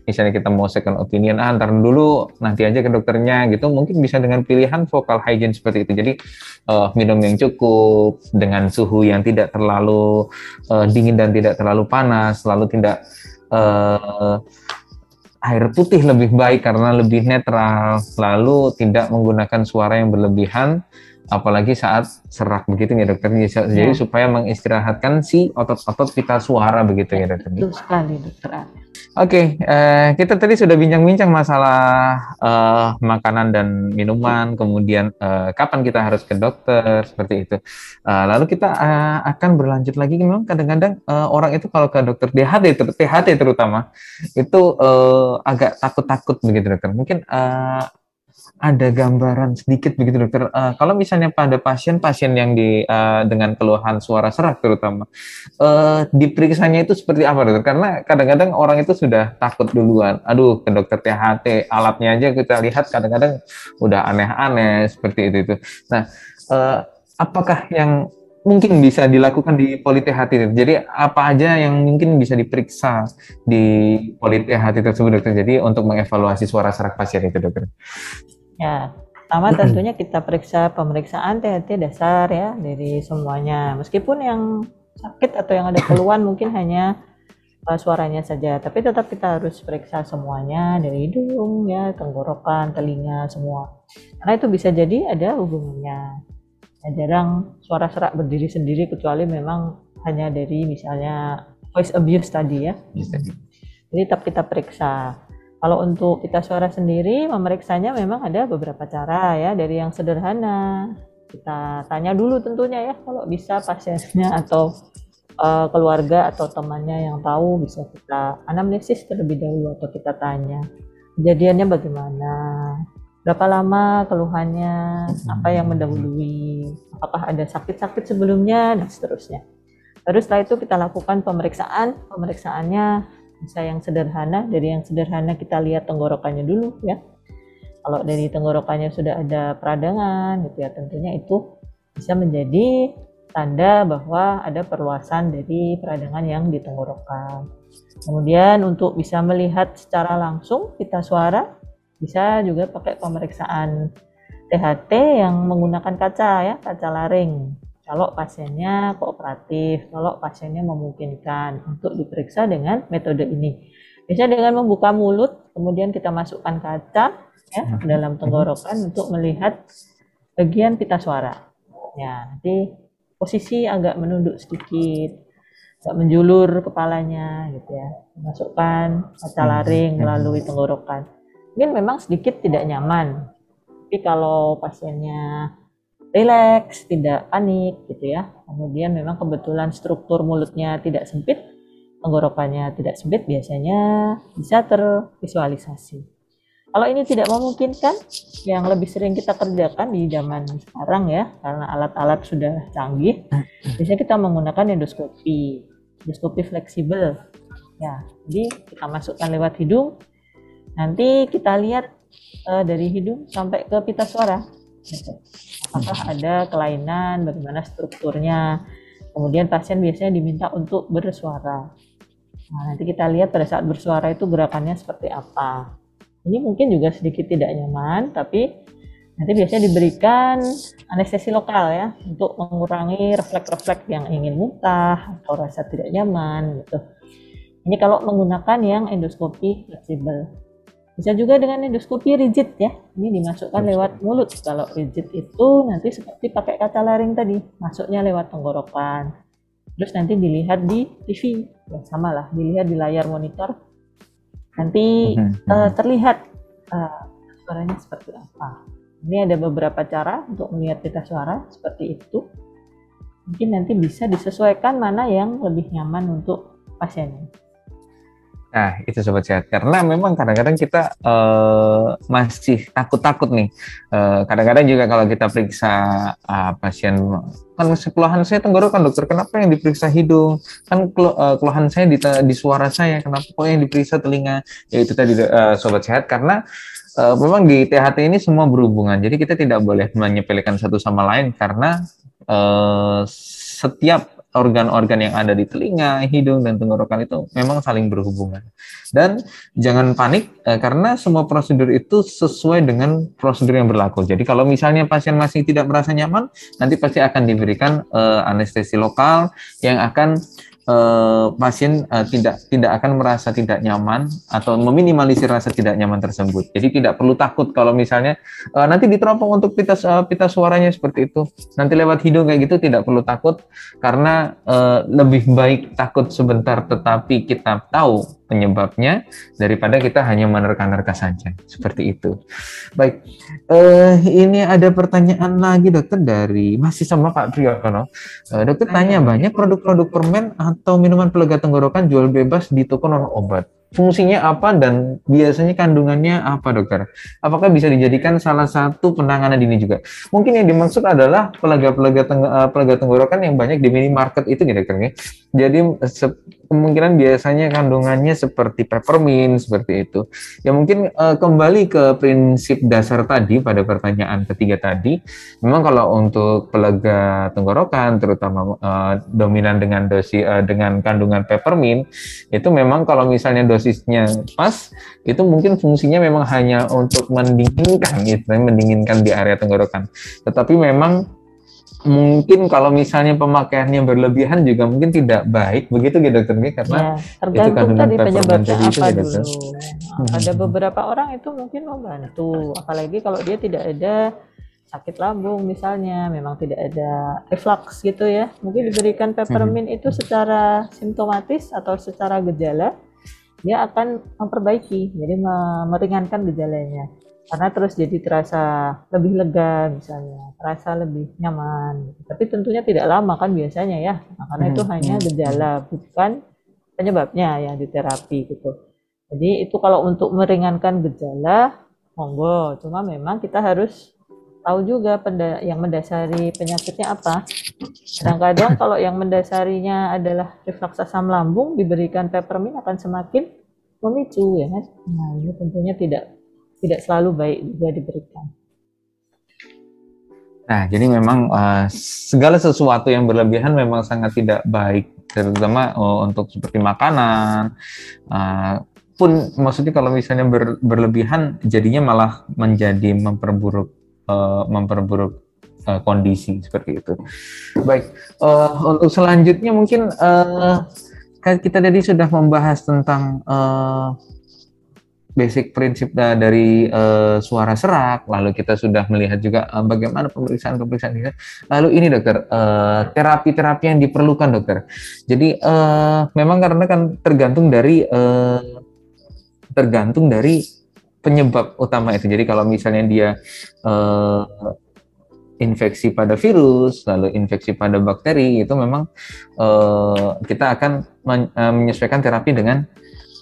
[SPEAKER 3] misalnya kita mau second opinion ah ntar dulu nanti aja ke dokternya gitu. Mungkin bisa dengan pilihan vocal hygiene seperti itu. Jadi uh, minum yang cukup dengan suhu yang tidak terlalu uh, dingin dan tidak terlalu panas lalu tidak uh, air putih lebih baik karena lebih netral, lalu tidak menggunakan suara yang berlebihan, apalagi saat serak begitu ya dokter. Jadi ya. supaya mengistirahatkan si otot-otot pita suara begitu ya dokter.
[SPEAKER 2] Betul sekali dokter.
[SPEAKER 3] Oke, okay, uh, kita tadi sudah bincang-bincang masalah uh, makanan dan minuman, kemudian uh, kapan kita harus ke dokter seperti itu. Uh, lalu kita uh, akan berlanjut lagi, memang kadang-kadang uh, orang itu kalau ke dokter DHT, ter THT terutama, itu uh, agak takut-takut begitu dokter. Mungkin uh, ada gambaran sedikit begitu dokter. Uh, kalau misalnya pada pasien-pasien yang di uh, dengan keluhan suara serak terutama, uh, diperiksanya itu seperti apa dokter? Karena kadang-kadang orang itu sudah takut duluan. Aduh ke dokter THT, alatnya aja kita lihat kadang-kadang udah aneh-aneh seperti itu itu. Nah, uh, apakah yang mungkin bisa dilakukan di poli THT? Jadi apa aja yang mungkin bisa diperiksa di poli THT tersebut dokter? Jadi untuk mengevaluasi suara serak pasien itu dokter.
[SPEAKER 2] Ya, pertama tentunya kita periksa pemeriksaan THT dasar ya dari semuanya. Meskipun yang sakit atau yang ada keluhan mungkin hanya uh, suaranya saja, tapi tetap kita harus periksa semuanya dari hidung ya, tenggorokan, telinga semua. Karena itu bisa jadi ada hubungannya. Ya, jarang suara serak berdiri sendiri kecuali memang hanya dari misalnya voice abuse tadi ya. Jadi tetap kita periksa. Kalau untuk kita suara sendiri, memeriksanya memang ada beberapa cara ya, dari yang sederhana. Kita tanya dulu tentunya ya, kalau bisa pasiennya atau uh, keluarga atau temannya yang tahu bisa kita anamnesis terlebih dahulu atau kita tanya kejadiannya bagaimana, berapa lama keluhannya, apa yang mendahului, apakah ada sakit-sakit sebelumnya? Dan seterusnya. Terus setelah itu kita lakukan pemeriksaan, pemeriksaannya bisa yang sederhana dari yang sederhana kita lihat tenggorokannya dulu ya. Kalau dari tenggorokannya sudah ada peradangan gitu ya tentunya itu bisa menjadi tanda bahwa ada perluasan dari peradangan yang di tenggorokan kemudian untuk bisa melihat secara langsung pita suara bisa juga pakai pemeriksaan THT yang menggunakan kaca ya kaca laring kalau pasiennya kooperatif, kalau pasiennya memungkinkan untuk diperiksa dengan metode ini. Biasanya dengan membuka mulut, kemudian kita masukkan kaca ya ke dalam tenggorokan untuk melihat bagian pita suara. Ya, nanti posisi agak menunduk sedikit, agak menjulur kepalanya gitu ya. Masukkan kaca laring melalui tenggorokan. Mungkin memang sedikit tidak nyaman. Tapi kalau pasiennya rileks, tidak panik gitu ya. Kemudian memang kebetulan struktur mulutnya tidak sempit, tenggorokannya tidak sempit, biasanya bisa tervisualisasi. Kalau ini tidak memungkinkan, yang lebih sering kita kerjakan di zaman sekarang ya, karena alat-alat sudah canggih, biasanya kita menggunakan endoskopi, endoskopi fleksibel. Ya, jadi kita masukkan lewat hidung, nanti kita lihat uh, dari hidung sampai ke pita suara. Apakah ada kelainan, bagaimana strukturnya. Kemudian pasien biasanya diminta untuk bersuara. Nah, nanti kita lihat pada saat bersuara itu gerakannya seperti apa. Ini mungkin juga sedikit tidak nyaman, tapi nanti biasanya diberikan anestesi lokal ya untuk mengurangi refleks-refleks yang ingin muntah atau rasa tidak nyaman gitu. Ini kalau menggunakan yang endoskopi fleksibel. Bisa juga dengan endoskopi rigid ya. Ini dimasukkan lewat mulut. Kalau rigid itu nanti seperti pakai kaca laring tadi, masuknya lewat tenggorokan. terus nanti dilihat di TV ya sama lah dilihat di layar monitor. Nanti uh, terlihat uh, suaranya seperti apa. Ini ada beberapa cara untuk melihat pita suara seperti itu. Mungkin nanti bisa disesuaikan mana yang lebih nyaman untuk pasiennya
[SPEAKER 3] Nah, itu sobat sehat. Karena memang kadang-kadang kita uh, masih takut-takut nih. kadang kadang-kadang juga kalau kita periksa uh, pasien kan keluhan saya tenggorokan dokter, kenapa yang diperiksa hidung? Kan uh, keluhan saya di, di suara saya, kenapa kok yang diperiksa telinga? Ya itu tadi uh, sobat sehat karena uh, memang di THT ini semua berhubungan. Jadi kita tidak boleh menyepelekan satu sama lain karena uh, setiap organ-organ yang ada di telinga, hidung, dan tenggorokan itu memang saling berhubungan. Dan jangan panik eh, karena semua prosedur itu sesuai dengan prosedur yang berlaku. Jadi kalau misalnya pasien masih tidak merasa nyaman, nanti pasti akan diberikan eh, anestesi lokal yang akan uh, pasien uh, tidak tidak akan merasa tidak nyaman atau meminimalisir rasa tidak nyaman tersebut. Jadi tidak perlu takut kalau misalnya uh, nanti diteropong untuk pita uh, pita suaranya seperti itu. Nanti lewat hidung kayak gitu tidak perlu takut karena uh, lebih baik takut sebentar tetapi kita tahu penyebabnya daripada kita hanya menerka-nerka saja seperti itu. Baik, uh, ini ada pertanyaan lagi dokter dari masih sama Pak Priyono. Uh, dokter tanya banyak produk-produk permen atau minuman pelega tenggorokan jual bebas di toko non obat fungsinya apa dan biasanya kandungannya apa dokter? Apakah bisa dijadikan salah satu penanganan dini juga? Mungkin yang dimaksud adalah pelega-pelega teng eh, pelega tenggorokan yang banyak di minimarket itu nih dokter ya. Jadi kemungkinan biasanya kandungannya seperti peppermint seperti itu. Ya mungkin uh, kembali ke prinsip dasar tadi pada pertanyaan ketiga tadi, memang kalau untuk pelega tenggorokan terutama uh, dominan dengan dosi uh, dengan kandungan peppermint itu memang kalau misalnya dosisnya pas itu mungkin fungsinya memang hanya untuk mendinginkan gitu, mendinginkan di area tenggorokan. Tetapi memang mungkin kalau misalnya pemakaiannya berlebihan juga mungkin tidak baik begitu gitu dokter karena
[SPEAKER 2] ya, tergantung tadi penyebabnya apa itu, dulu. Hmm. Ada beberapa orang itu mungkin membantu, apalagi kalau dia tidak ada sakit lambung misalnya, memang tidak ada reflux gitu ya, mungkin diberikan peppermint hmm. itu secara simptomatis atau secara gejala dia akan memperbaiki, jadi meringankan gejalanya karena terus jadi terasa lebih lega misalnya, terasa lebih nyaman. Tapi tentunya tidak lama kan biasanya ya, nah, karena hmm. itu hanya hmm, gejala hmm. bukan penyebabnya yang diterapi gitu. Jadi itu kalau untuk meringankan gejala, monggo. Cuma memang kita harus tahu juga yang mendasari penyakitnya apa. Kadang-kadang kalau yang mendasarinya adalah reflux asam lambung, diberikan peppermint akan semakin memicu ya kan. Nah ini tentunya tidak tidak selalu baik juga diberikan.
[SPEAKER 3] Nah, jadi memang uh, segala sesuatu yang berlebihan memang sangat tidak baik, terutama uh, untuk seperti makanan. Uh, pun maksudnya kalau misalnya ber, berlebihan, jadinya malah menjadi memperburuk uh, memperburuk uh, kondisi seperti itu. Baik, uh, untuk selanjutnya mungkin uh, kita tadi sudah membahas tentang uh, basic prinsip dari uh, suara serak, lalu kita sudah melihat juga uh, bagaimana pemeriksaan-pemeriksaan ini. Lalu ini dokter, terapi terapi-terapi yang diperlukan dokter. Jadi uh, memang karena kan tergantung dari uh, tergantung dari penyebab utama itu. Jadi kalau misalnya dia uh, infeksi pada virus, lalu infeksi pada bakteri, itu memang uh, kita akan men menyesuaikan terapi dengan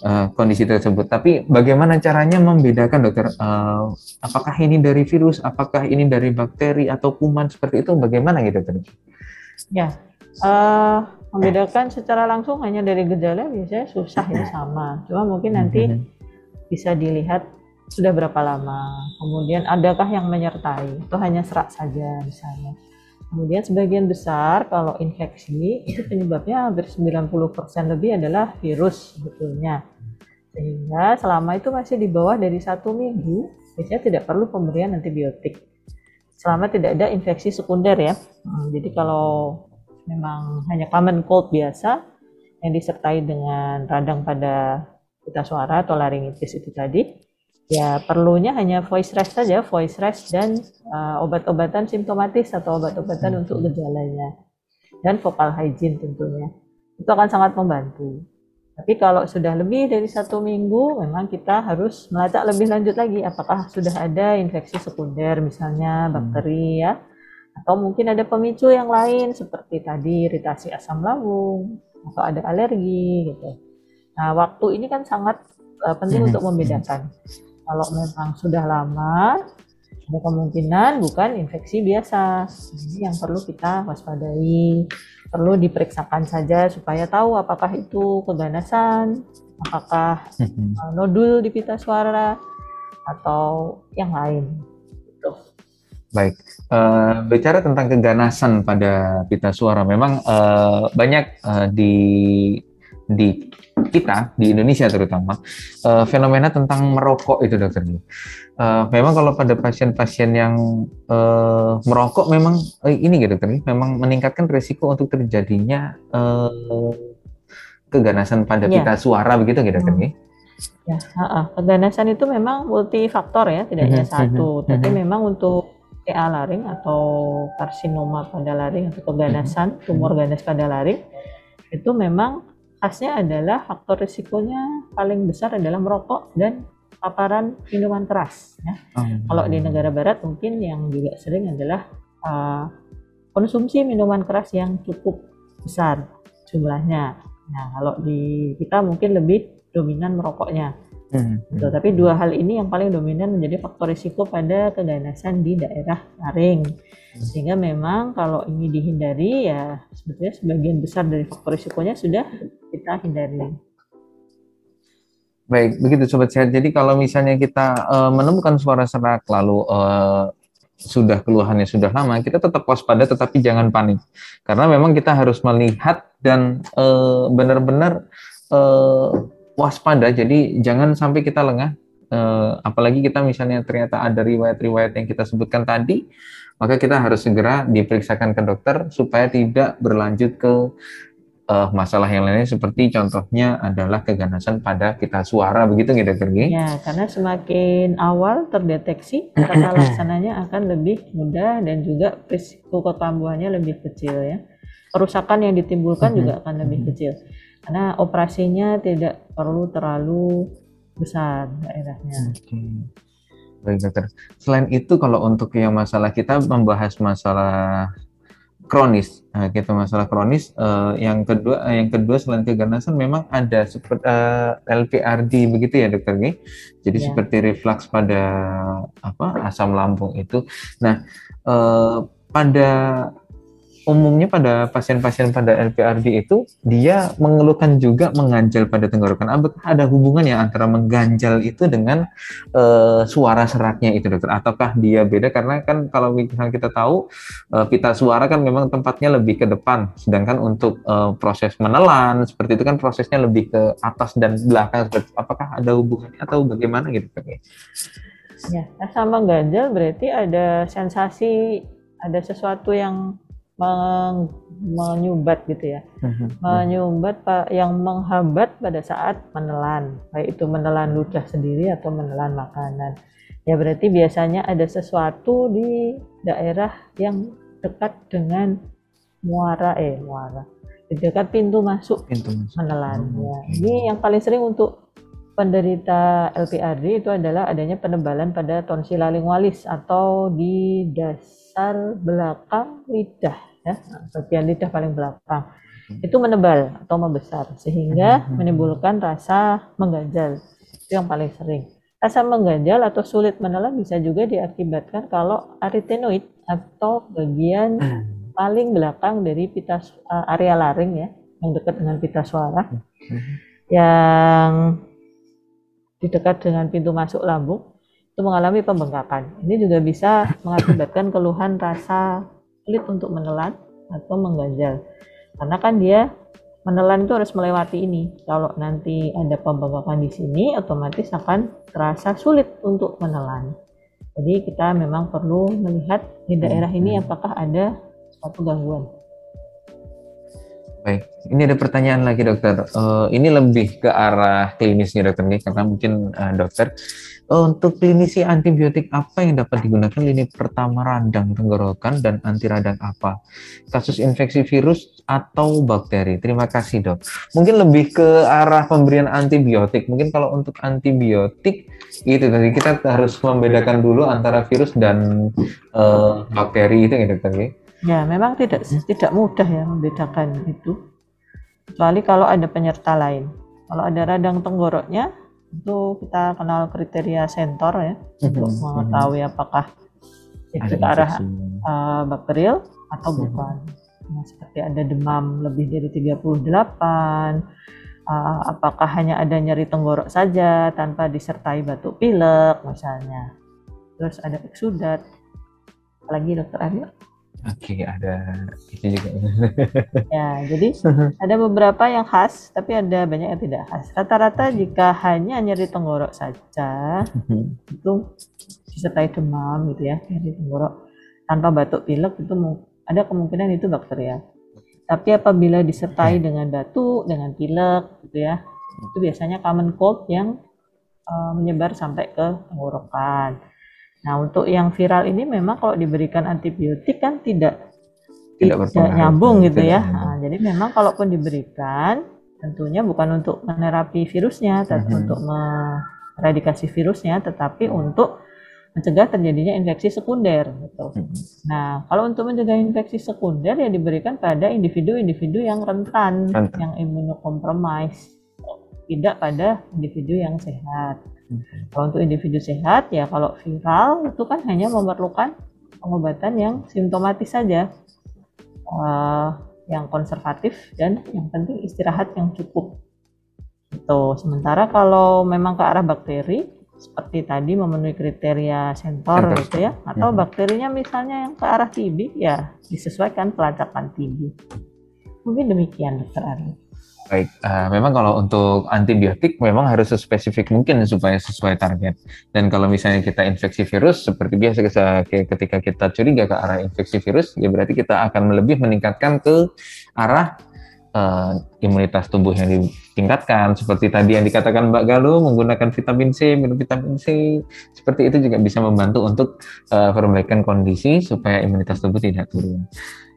[SPEAKER 3] uh, kondisi tersebut. Tapi bagaimana caranya membedakan dokter? Uh, apakah ini dari virus, apakah ini dari bakteri atau kuman seperti itu? Bagaimana gitu dokter?
[SPEAKER 2] Ya, uh, membedakan secara langsung hanya dari gejala biasanya susah ya sama. Cuma mungkin nanti mm-hmm. bisa dilihat sudah berapa lama, kemudian adakah yang menyertai atau hanya serak saja misalnya. Kemudian sebagian besar kalau infeksi itu penyebabnya hampir 90% lebih adalah virus sebetulnya. Sehingga selama itu masih di bawah dari satu minggu, biasanya tidak perlu pemberian antibiotik. Selama tidak ada infeksi sekunder ya. Hmm, jadi kalau memang hanya common cold biasa yang disertai dengan radang pada pita suara atau laringitis itu tadi, ya perlunya hanya voice rest saja, voice rest dan uh, obat-obatan simptomatis atau obat-obatan hmm. untuk gejalanya. dan vocal hygiene tentunya. Itu akan sangat membantu. Tapi kalau sudah lebih dari satu minggu, memang kita harus melacak lebih lanjut lagi. Apakah sudah ada infeksi sekunder, misalnya hmm. bakteri ya, atau mungkin ada pemicu yang lain seperti tadi iritasi asam lambung atau ada alergi gitu. Nah, waktu ini kan sangat uh, penting hmm. untuk membedakan. Kalau memang sudah lama, ada kemungkinan bukan infeksi biasa. Ini yang perlu kita waspadai perlu diperiksakan saja supaya tahu apakah itu keganasan, apakah uh, nodul di pita suara atau yang lain. Gitu.
[SPEAKER 3] Baik, uh, bicara tentang keganasan pada pita suara, memang uh, banyak uh, di di kita di Indonesia terutama uh, fenomena tentang merokok itu dokter. Uh, memang kalau pada pasien-pasien yang uh, merokok memang uh, ini gitu dokter, memang meningkatkan risiko untuk terjadinya uh, keganasan pada ya. pita suara begitu gitu dokter. Hmm.
[SPEAKER 2] Ya, uh, keganasan itu memang multifaktor ya, tidak hanya mhm, satu, mhm, tapi mhm. memang untuk TA laring atau karsinoma pada laring atau keganasan tumor ganas pada laring itu memang khasnya adalah faktor risikonya paling besar adalah merokok dan paparan minuman keras. Ya. Hmm. Kalau di negara barat mungkin yang juga sering adalah uh, konsumsi minuman keras yang cukup besar jumlahnya. Nah, kalau di kita mungkin lebih dominan merokoknya. Hmm. Gitu. Tapi dua hal ini yang paling dominan menjadi faktor risiko pada keganasan di daerah laring. Hmm. Sehingga memang kalau ini dihindari ya sebetulnya sebagian besar dari faktor risikonya sudah kita hindari.
[SPEAKER 3] Baik, begitu sobat sehat. Jadi kalau misalnya kita uh, menemukan suara serak lalu uh, sudah keluhannya sudah lama, kita tetap waspada tetapi jangan panik. Karena memang kita harus melihat dan uh, benar-benar waspada. Jadi jangan sampai kita lengah. Apalagi kita misalnya ternyata ada riwayat-riwayat yang kita sebutkan tadi, maka kita harus segera diperiksakan ke dokter supaya tidak berlanjut ke uh, masalah yang lainnya seperti contohnya adalah keganasan pada pita suara begitu nggak dokter
[SPEAKER 2] Ya, karena semakin awal terdeteksi tata laksananya akan lebih mudah dan juga risiko kekambuhannya lebih kecil ya. Kerusakan yang ditimbulkan juga akan lebih kecil karena operasinya tidak perlu terlalu besar daerahnya.
[SPEAKER 3] Okay. Baik dokter. Selain itu kalau untuk yang masalah kita membahas masalah kronis, nah, kita masalah kronis. Uh, yang kedua, uh, yang kedua selain keganasan memang ada seperti uh, eh, LPRD begitu ya dokter G. Jadi yeah. seperti reflux pada apa asam lambung itu. Nah uh, pada umumnya pada pasien-pasien pada LPRD itu dia mengeluhkan juga mengganjal pada tenggorokan. Apakah ada hubungannya antara mengganjal itu dengan uh, suara seraknya itu dokter? Ataukah dia beda? Karena kan kalau misalnya kita tahu uh, pita suara kan memang tempatnya lebih ke depan, sedangkan untuk uh, proses menelan seperti itu kan prosesnya lebih ke atas dan belakang. Apakah ada hubungannya atau bagaimana gitu?
[SPEAKER 2] Ya, sama ganjal berarti ada sensasi, ada sesuatu yang menyumbat gitu ya, uh-huh. menyumbat pak yang menghambat pada saat menelan, baik itu menelan ludah sendiri atau menelan makanan. Ya berarti biasanya ada sesuatu di daerah yang dekat dengan muara eh muara di dekat pintu masuk, pintu masuk. menelan. Hmm. Ya. Ini yang paling sering untuk penderita LPRD itu adalah adanya penebalan pada tonsila lingualis atau di dasar belakang lidah ya bagian lidah paling belakang hmm. itu menebal atau membesar sehingga hmm. menimbulkan rasa mengganjal itu yang paling sering rasa mengganjal atau sulit menelan bisa juga diakibatkan kalau aritenoid atau bagian hmm. paling belakang dari pita uh, area laring ya yang dekat dengan pita suara yang di dekat dengan pintu masuk lambung itu mengalami pembengkakan. Ini juga bisa mengakibatkan keluhan rasa sulit untuk menelan atau mengganjal karena kan dia menelan itu harus melewati ini kalau nanti ada pembengkakan di sini otomatis akan terasa sulit untuk menelan jadi kita memang perlu melihat di daerah ini hmm. apakah ada suatu gangguan
[SPEAKER 3] Baik, ini ada pertanyaan lagi dokter. Uh, ini lebih ke arah klinisnya dokter nih, karena mungkin uh, dokter untuk klinisi antibiotik apa yang dapat digunakan lini pertama radang tenggorokan dan anti radang apa? Kasus infeksi virus atau bakteri? Terima kasih dok. Mungkin lebih ke arah pemberian antibiotik. Mungkin kalau untuk antibiotik itu tadi kita harus membedakan dulu antara virus dan uh, bakteri itu dokter ya.
[SPEAKER 2] Ya, memang tidak tidak mudah ya membedakan itu. Kecuali kalau ada penyerta lain. Kalau ada radang tenggoroknya, itu kita kenal kriteria sentor ya untuk mhm. mengetahui apakah itu ke arah uh, bakterial atau mm-hmm. bukan. Nah, seperti ada demam lebih dari 38, uh, apakah hanya ada nyeri tenggorok saja tanpa disertai batuk pilek misalnya. Terus ada eksudat. Apalagi dokter Aryo?
[SPEAKER 3] Oke, ada itu juga.
[SPEAKER 2] ya, jadi ada beberapa yang khas, tapi ada banyak yang tidak khas. Rata-rata jika hanya nyeri tenggorok saja, itu disertai demam gitu ya, nyeri tenggorok tanpa batuk pilek itu ada kemungkinan itu bakterial. Tapi apabila disertai dengan batuk, dengan pilek gitu ya, itu biasanya common cold yang uh, menyebar sampai ke tenggorokan. Nah, untuk yang viral ini memang kalau diberikan antibiotik kan tidak tidak, tidak nyambung gitu ya. Nah, jadi memang kalaupun diberikan tentunya bukan untuk menerapi virusnya, tapi mm-hmm. untuk meradikasi virusnya, tetapi untuk mencegah terjadinya infeksi sekunder gitu. Mm-hmm. Nah, kalau untuk mencegah infeksi sekunder ya diberikan pada individu-individu yang rentan, rentan. yang imunokompromis, tidak pada individu yang sehat. Kalau untuk individu sehat ya kalau viral itu kan hanya memerlukan pengobatan yang simptomatis saja, uh, yang konservatif dan yang penting istirahat yang cukup. Itu. Sementara kalau memang ke arah bakteri seperti tadi memenuhi kriteria sentor gitu ya, atau hmm. bakterinya misalnya yang ke arah TB ya disesuaikan pelacakan TB. Mungkin demikian dokter Ari.
[SPEAKER 3] Baik, uh, memang kalau untuk antibiotik memang harus sespesifik mungkin supaya sesuai target. Dan kalau misalnya kita infeksi virus, seperti biasa ketika kita curiga ke arah infeksi virus, ya berarti kita akan lebih meningkatkan ke arah uh, imunitas tubuh yang ditingkatkan. Seperti tadi yang dikatakan Mbak Galuh, menggunakan vitamin C, minum vitamin C, seperti itu juga bisa membantu untuk uh, perbaikan kondisi supaya imunitas tubuh tidak turun.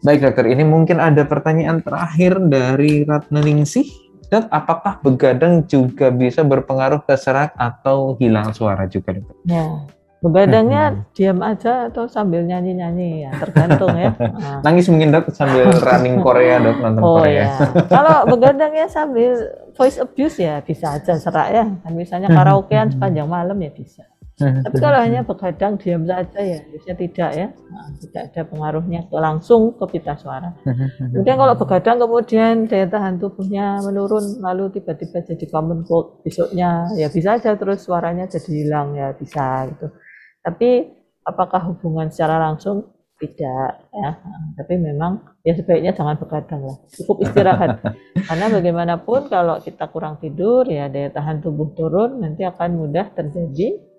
[SPEAKER 3] Baik dokter, ini mungkin ada pertanyaan terakhir dari Ratna Ningsih. Dok, apakah begadang juga bisa berpengaruh ke serak atau hilang suara juga dokter?
[SPEAKER 2] Ya, begadangnya hmm. diam aja atau sambil nyanyi-nyanyi ya, tergantung ya.
[SPEAKER 3] Nah. Nangis mungkin dok sambil running Korea dok, nonton oh, Korea. Ya.
[SPEAKER 2] Kalau begadangnya sambil voice abuse ya bisa aja serak ya. Kan misalnya karaokean sepanjang malam ya bisa. Tapi kalau hanya begadang diam saja ya, biasanya tidak ya, nah, tidak ada pengaruhnya ke langsung ke pita suara. Kemudian kalau begadang kemudian daya tahan tubuhnya menurun, lalu tiba-tiba jadi common cold besoknya, ya bisa aja terus suaranya jadi hilang ya bisa gitu. Tapi apakah hubungan secara langsung tidak ya, tapi memang ya sebaiknya jangan begadang lah, cukup istirahat. Karena bagaimanapun kalau kita kurang tidur ya daya tahan tubuh turun, nanti akan mudah terjadi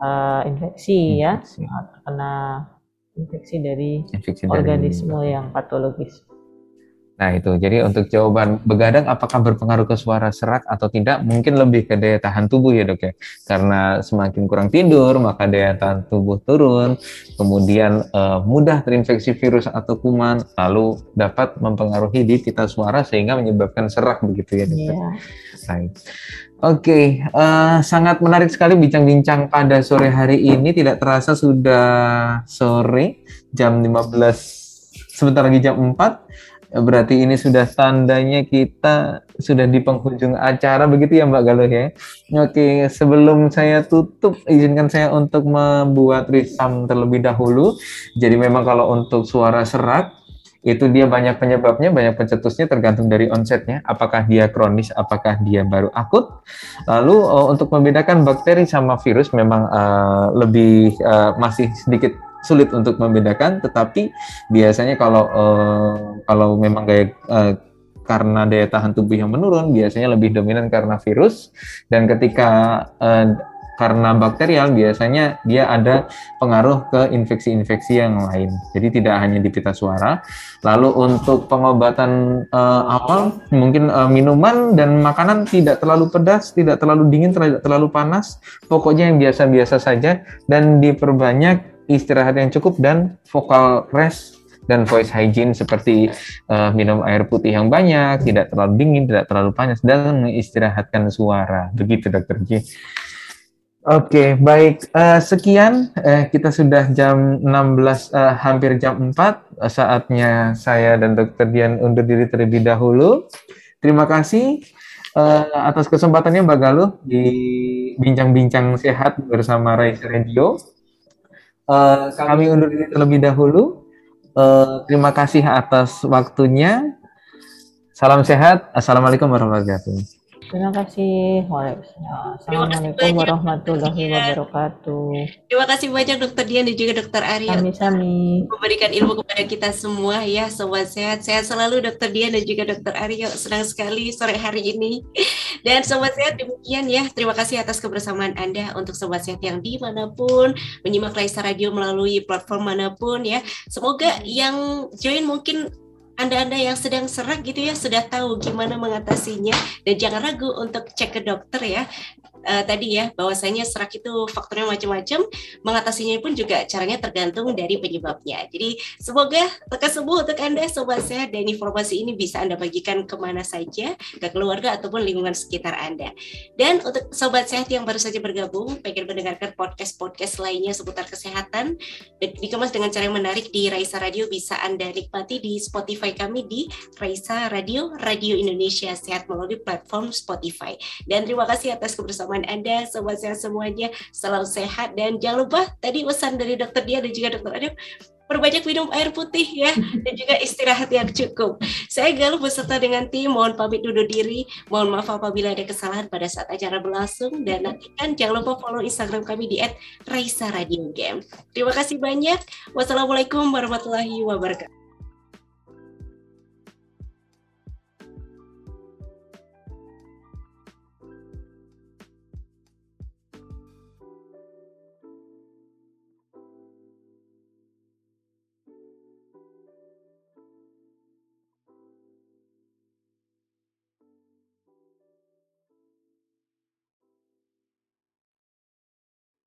[SPEAKER 2] uh, infeksi, ya, infeksi ya karena infeksi dari infeksi organisme dari... yang patologis.
[SPEAKER 3] Nah itu, jadi untuk jawaban begadang apakah berpengaruh ke suara serak atau tidak, mungkin lebih ke daya tahan tubuh ya dok ya. Karena semakin kurang tidur, maka daya tahan tubuh turun, kemudian uh, mudah terinfeksi virus atau kuman, lalu dapat mempengaruhi di pita suara sehingga menyebabkan serak begitu ya dok. Yeah. Baik. Oke, okay, uh, eh, sangat menarik sekali bincang-bincang pada sore hari ini. Tidak terasa sudah sore, jam 15, sebentar lagi jam 4. Berarti ini sudah tandanya kita sudah di penghujung acara begitu ya Mbak Galuh ya. Oke, sebelum saya tutup, izinkan saya untuk membuat risam terlebih dahulu. Jadi memang kalau untuk suara serak, itu dia banyak penyebabnya, banyak pencetusnya tergantung dari onsetnya, apakah dia kronis, apakah dia baru akut. Lalu uh, untuk membedakan bakteri sama virus memang uh, lebih uh, masih sedikit sulit untuk membedakan, tetapi biasanya kalau uh, kalau memang kayak uh, karena daya tahan tubuh yang menurun, biasanya lebih dominan karena virus. Dan ketika uh, karena bakterial biasanya dia ada pengaruh ke infeksi-infeksi yang lain. Jadi tidak hanya di pita suara. Lalu untuk pengobatan uh, awal mungkin uh, minuman dan makanan tidak terlalu pedas, tidak terlalu dingin, tidak terlalu panas. Pokoknya yang biasa-biasa saja dan diperbanyak istirahat yang cukup dan vocal rest dan voice hygiene seperti uh, minum air putih yang banyak, tidak terlalu dingin, tidak terlalu panas, dan mengistirahatkan suara. Begitu, Dokter J. Oke, baik. Uh, sekian, uh, kita sudah jam 16, uh, hampir jam 4. Uh, saatnya saya dan Dokter Dian undur diri terlebih dahulu. Terima kasih uh, atas kesempatannya Mbak Galuh di bincang-bincang sehat bersama Raisa Radio. Uh, kami undur diri terlebih dahulu. Uh, terima kasih atas waktunya. Salam sehat. Assalamualaikum warahmatullahi wabarakatuh.
[SPEAKER 2] Terima kasih. Assalamualaikum warahmatullahi wabarakatuh.
[SPEAKER 1] Terima kasih banyak Dokter Dian dan juga Dokter Arya.
[SPEAKER 2] Sami-sami.
[SPEAKER 1] Memberikan ilmu kepada kita semua ya, sobat sehat. Sehat selalu Dokter Dian dan juga Dokter Aryo. Senang sekali sore hari ini. Dan sobat sehat demikian ya. Terima kasih atas kebersamaan Anda untuk sobat sehat yang di mana pun menyimak Raisa Radio melalui platform mana pun ya. Semoga yang join mungkin anda-anda yang sedang serak gitu ya sudah tahu gimana mengatasinya. Dan jangan ragu untuk cek ke dokter ya uh, tadi ya bahwasanya serak itu faktornya macam-macam, mengatasinya pun juga caranya tergantung dari penyebabnya. Jadi semoga lekas sembuh untuk Anda sobat sehat dan informasi ini bisa Anda bagikan ke mana saja ke keluarga ataupun lingkungan sekitar Anda. Dan untuk sobat sehat yang baru saja bergabung, pengen mendengarkan podcast-podcast lainnya seputar kesehatan dikemas dengan cara yang menarik di Raisa Radio bisa Anda nikmati di Spotify kami di Raisa Radio Radio Indonesia Sehat melalui platform Spotify. Dan terima kasih atas kebersamaan Anda, sobat sehat semuanya. Selalu sehat dan jangan lupa tadi pesan dari dokter dia dan juga dokter Adam perbanyak minum air putih ya dan juga istirahat yang cukup. Saya Galuh beserta dengan tim mohon pamit duduk diri. Mohon maaf apabila ada kesalahan pada saat acara berlangsung dan nantikan jangan lupa follow Instagram kami di @raisa radio game. Terima kasih banyak. Wassalamualaikum warahmatullahi wabarakatuh.